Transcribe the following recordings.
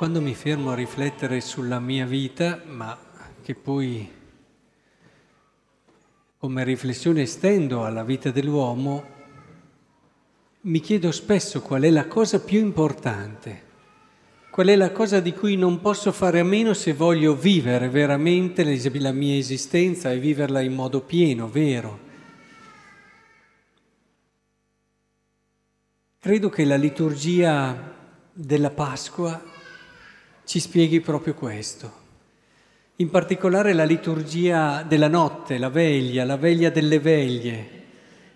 quando mi fermo a riflettere sulla mia vita, ma che poi come riflessione estendo alla vita dell'uomo, mi chiedo spesso qual è la cosa più importante, qual è la cosa di cui non posso fare a meno se voglio vivere veramente la mia esistenza e viverla in modo pieno, vero. Credo che la liturgia della Pasqua ci spieghi proprio questo. In particolare la liturgia della notte, la veglia, la veglia delle veglie,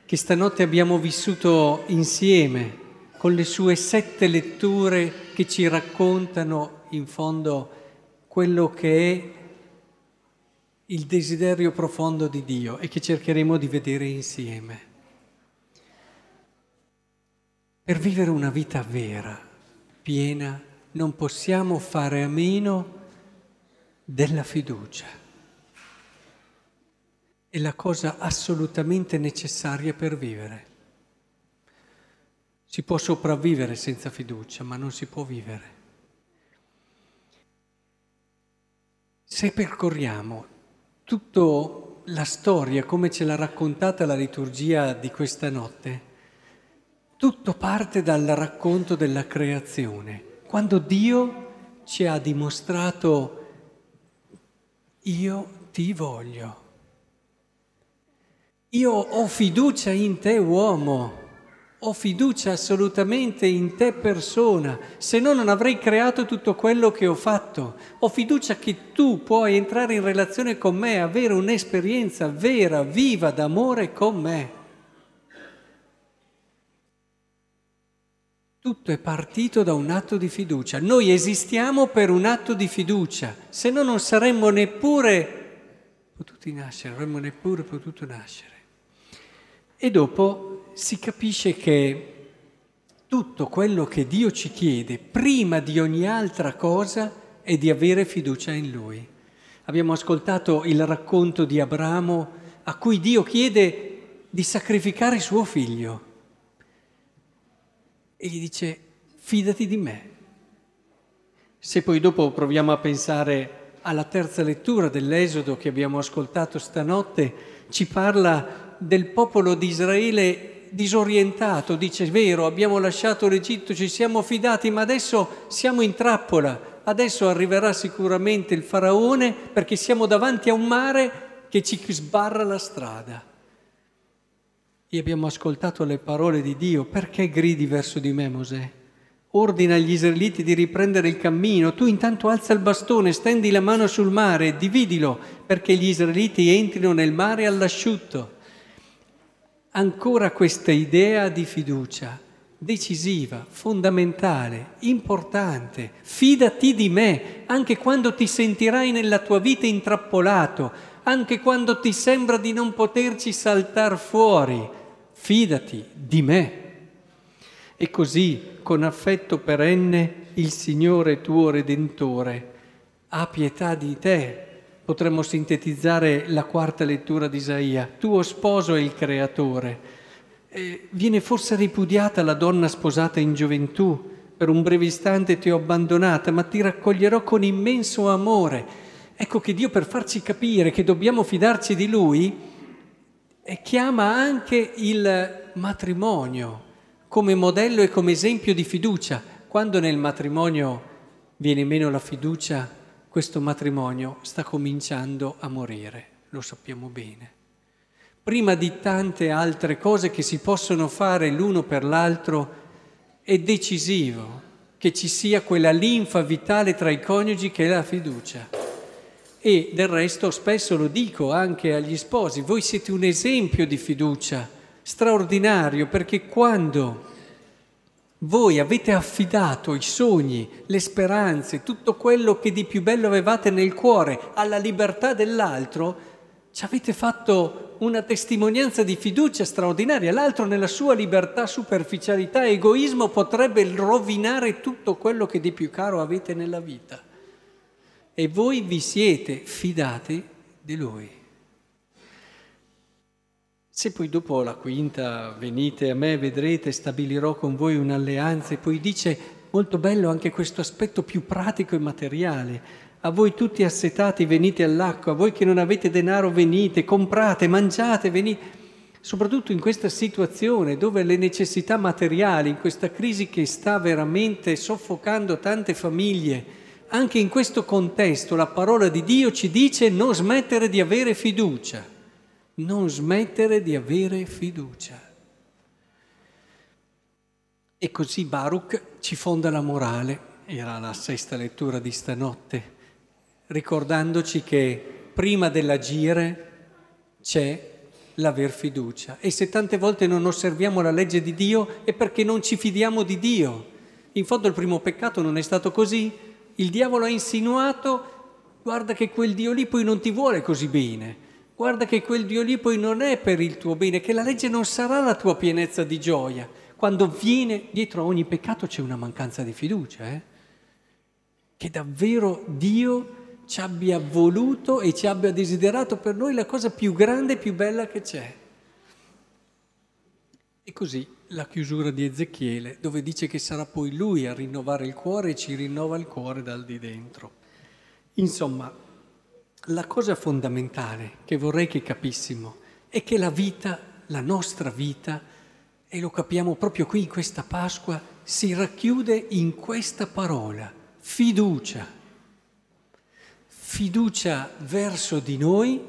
che stanotte abbiamo vissuto insieme con le sue sette letture che ci raccontano in fondo quello che è il desiderio profondo di Dio e che cercheremo di vedere insieme. Per vivere una vita vera, piena, non possiamo fare a meno della fiducia. È la cosa assolutamente necessaria per vivere. Si può sopravvivere senza fiducia, ma non si può vivere. Se percorriamo tutta la storia come ce l'ha raccontata la liturgia di questa notte, tutto parte dal racconto della creazione, quando Dio ci ha dimostrato io ti voglio. Io ho fiducia in te uomo, ho fiducia assolutamente in te persona, se no non avrei creato tutto quello che ho fatto. Ho fiducia che tu puoi entrare in relazione con me, avere un'esperienza vera, viva d'amore con me. Tutto è partito da un atto di fiducia. Noi esistiamo per un atto di fiducia, se no non saremmo neppure potuti nascere, avremmo neppure potuto nascere. E dopo si capisce che tutto quello che Dio ci chiede prima di ogni altra cosa è di avere fiducia in Lui. Abbiamo ascoltato il racconto di Abramo a cui Dio chiede di sacrificare suo figlio e gli dice fidati di me. Se poi dopo proviamo a pensare alla terza lettura dell'Esodo che abbiamo ascoltato stanotte, ci parla del popolo di Israele disorientato, dice vero, abbiamo lasciato l'Egitto, ci siamo fidati, ma adesso siamo in trappola, adesso arriverà sicuramente il faraone perché siamo davanti a un mare che ci sbarra la strada. E abbiamo ascoltato le parole di Dio. Perché gridi verso di me, Mosè? Ordina agli israeliti di riprendere il cammino. Tu intanto alza il bastone, stendi la mano sul mare dividilo perché gli israeliti entrino nel mare all'asciutto. Ancora questa idea di fiducia decisiva, fondamentale, importante. Fidati di me anche quando ti sentirai nella tua vita intrappolato, anche quando ti sembra di non poterci saltare fuori fidati di me. E così, con affetto perenne, il Signore tuo Redentore ha pietà di te. Potremmo sintetizzare la quarta lettura di Isaia. Tuo sposo è il Creatore. E viene forse ripudiata la donna sposata in gioventù. Per un breve istante ti ho abbandonata, ma ti raccoglierò con immenso amore. Ecco che Dio per farci capire che dobbiamo fidarci di Lui, e chiama anche il matrimonio come modello e come esempio di fiducia. Quando nel matrimonio viene meno la fiducia, questo matrimonio sta cominciando a morire, lo sappiamo bene. Prima di tante altre cose che si possono fare l'uno per l'altro, è decisivo che ci sia quella linfa vitale tra i coniugi che è la fiducia. E del resto spesso lo dico anche agli sposi, voi siete un esempio di fiducia straordinario perché quando voi avete affidato i sogni, le speranze, tutto quello che di più bello avevate nel cuore alla libertà dell'altro, ci avete fatto una testimonianza di fiducia straordinaria. L'altro nella sua libertà, superficialità, egoismo potrebbe rovinare tutto quello che di più caro avete nella vita e voi vi siete fidati di Lui. Se poi dopo la quinta venite a me, vedrete, stabilirò con voi un'alleanza e poi dice molto bello anche questo aspetto più pratico e materiale. A voi tutti assetati venite all'acqua, a voi che non avete denaro venite, comprate, mangiate, venite. Soprattutto in questa situazione dove le necessità materiali, in questa crisi che sta veramente soffocando tante famiglie, anche in questo contesto la parola di Dio ci dice non smettere di avere fiducia, non smettere di avere fiducia. E così Baruch ci fonda la morale, era la sesta lettura di stanotte, ricordandoci che prima dell'agire c'è l'aver fiducia. E se tante volte non osserviamo la legge di Dio è perché non ci fidiamo di Dio. In fondo il primo peccato non è stato così. Il diavolo ha insinuato, guarda che quel Dio lì poi non ti vuole così bene. Guarda che quel Dio lì poi non è per il tuo bene, che la legge non sarà la tua pienezza di gioia quando viene dietro a ogni peccato c'è una mancanza di fiducia, eh? che davvero Dio ci abbia voluto e ci abbia desiderato per noi la cosa più grande e più bella che c'è. E così la chiusura di Ezechiele, dove dice che sarà poi lui a rinnovare il cuore e ci rinnova il cuore dal di dentro. Insomma, la cosa fondamentale che vorrei che capissimo è che la vita, la nostra vita, e lo capiamo proprio qui in questa Pasqua, si racchiude in questa parola, fiducia. Fiducia verso di noi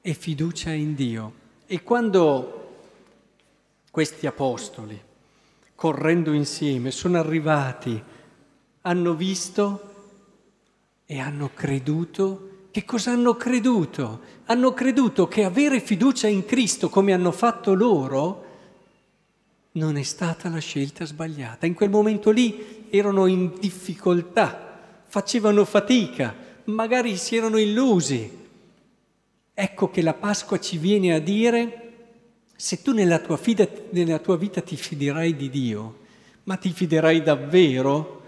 e fiducia in Dio. E quando questi apostoli, correndo insieme, sono arrivati, hanno visto e hanno creduto, che cosa hanno creduto? Hanno creduto che avere fiducia in Cristo come hanno fatto loro, non è stata la scelta sbagliata. In quel momento lì erano in difficoltà, facevano fatica, magari si erano illusi. Ecco che la Pasqua ci viene a dire, se tu nella tua, fida, nella tua vita ti fiderai di Dio, ma ti fiderai davvero,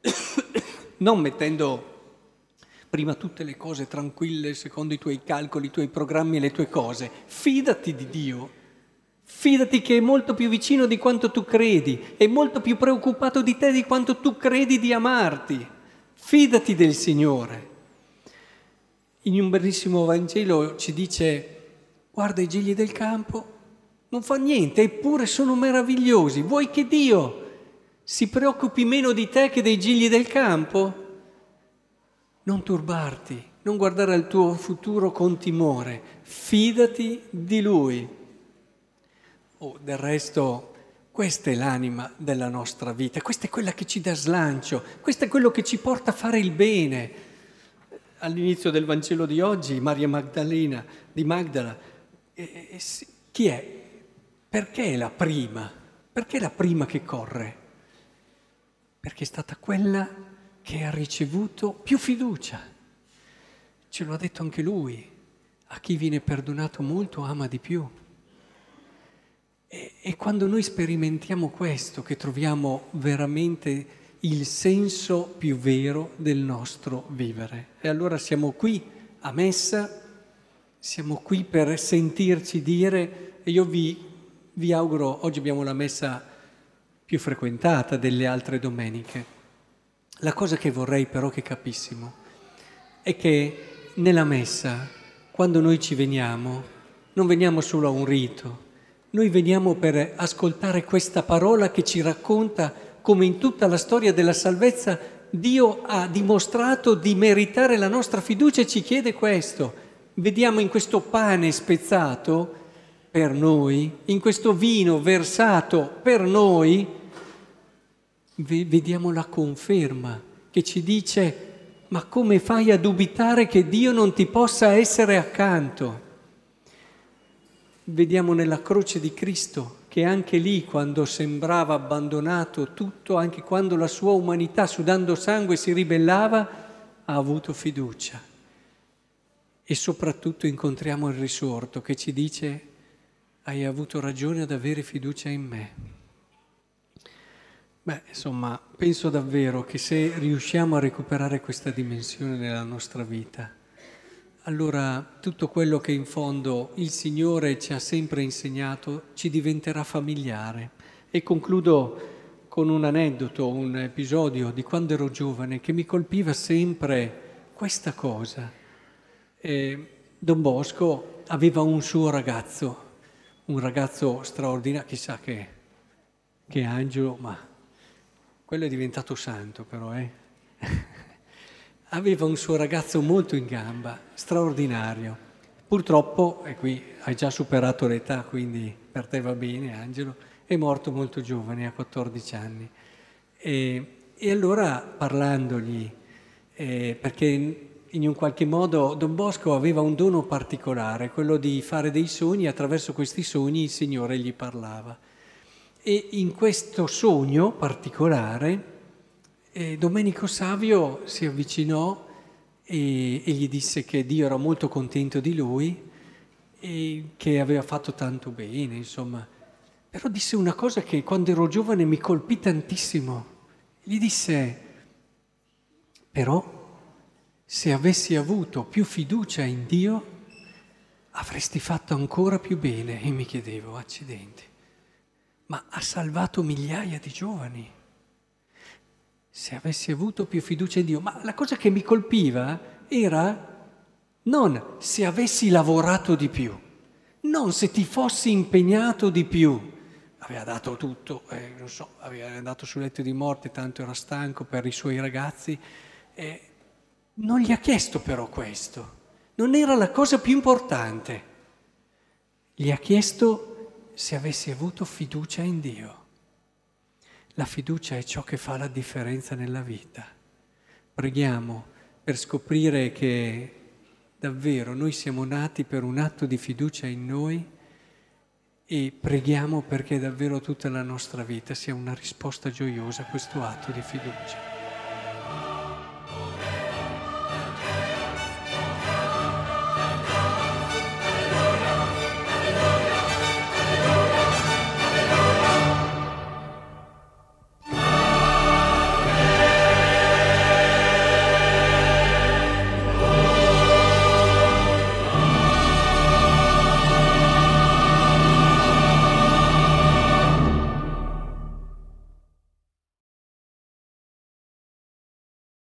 non mettendo prima tutte le cose tranquille secondo i tuoi calcoli, i tuoi programmi e le tue cose, fidati di Dio Fidati che è molto più vicino di quanto tu credi, è molto più preoccupato di te di quanto tu credi di amarti. Fidati del Signore. In un bellissimo Vangelo ci dice, guarda i gigli del campo, non fa niente, eppure sono meravigliosi. Vuoi che Dio si preoccupi meno di te che dei gigli del campo? Non turbarti, non guardare al tuo futuro con timore, fidati di Lui. Oh, del resto, questa è l'anima della nostra vita, questa è quella che ci dà slancio, questo è quello che ci porta a fare il bene. All'inizio del Vangelo di oggi, Maria Magdalena, di Magdala, eh, eh, chi è? Perché è la prima? Perché è la prima che corre? Perché è stata quella che ha ricevuto più fiducia. Ce lo ha detto anche lui. A chi viene perdonato molto ama di più. E, e quando noi sperimentiamo questo, che troviamo veramente il senso più vero del nostro vivere. E allora siamo qui a messa, siamo qui per sentirci dire, e io vi, vi auguro, oggi abbiamo la messa più frequentata delle altre domeniche. La cosa che vorrei però che capissimo è che nella messa, quando noi ci veniamo, non veniamo solo a un rito, noi veniamo per ascoltare questa parola che ci racconta come in tutta la storia della salvezza Dio ha dimostrato di meritare la nostra fiducia e ci chiede questo. Vediamo in questo pane spezzato per noi, in questo vino versato per noi, vediamo la conferma che ci dice ma come fai a dubitare che Dio non ti possa essere accanto? vediamo nella croce di Cristo che anche lì, quando sembrava abbandonato tutto, anche quando la sua umanità, sudando sangue, si ribellava, ha avuto fiducia. E soprattutto incontriamo il risorto che ci dice, hai avuto ragione ad avere fiducia in me. Beh, insomma, penso davvero che se riusciamo a recuperare questa dimensione nella nostra vita, allora tutto quello che in fondo il Signore ci ha sempre insegnato ci diventerà familiare. E concludo con un aneddoto, un episodio di quando ero giovane che mi colpiva sempre questa cosa. Eh, Don Bosco aveva un suo ragazzo, un ragazzo straordinario, chissà che, che angelo, ma quello è diventato santo però, eh? aveva un suo ragazzo molto in gamba, straordinario. Purtroppo, e qui hai già superato l'età, quindi per te va bene, Angelo, è morto molto giovane, a 14 anni. E, e allora parlandogli, eh, perché in un qualche modo Don Bosco aveva un dono particolare, quello di fare dei sogni, e attraverso questi sogni il Signore gli parlava. E in questo sogno particolare e Domenico Savio si avvicinò e, e, gli disse che Dio era molto contento di lui e che aveva fatto tanto bene, insomma. Però disse una cosa che quando ero giovane mi colpì tantissimo. Gli disse, però, se avessi avuto più fiducia in Dio, avresti fatto ancora più bene. E mi chiedevo, accidenti, ma ha salvato migliaia di giovani se avessi avuto più fiducia in Dio. Ma la cosa che mi colpiva era non se avessi lavorato di più, non se ti fossi impegnato di più. Aveva dato tutto, eh, non so, aveva andato sul letto di morte, tanto era stanco per i suoi ragazzi. Eh, non gli ha chiesto però questo, non era la cosa più importante. Gli ha chiesto se avessi avuto fiducia in Dio. La fiducia è ciò che fa la differenza nella vita. Preghiamo per scoprire che davvero noi siamo nati per un atto di fiducia in noi e preghiamo perché davvero tutta la nostra vita sia una risposta gioiosa a questo atto di fiducia.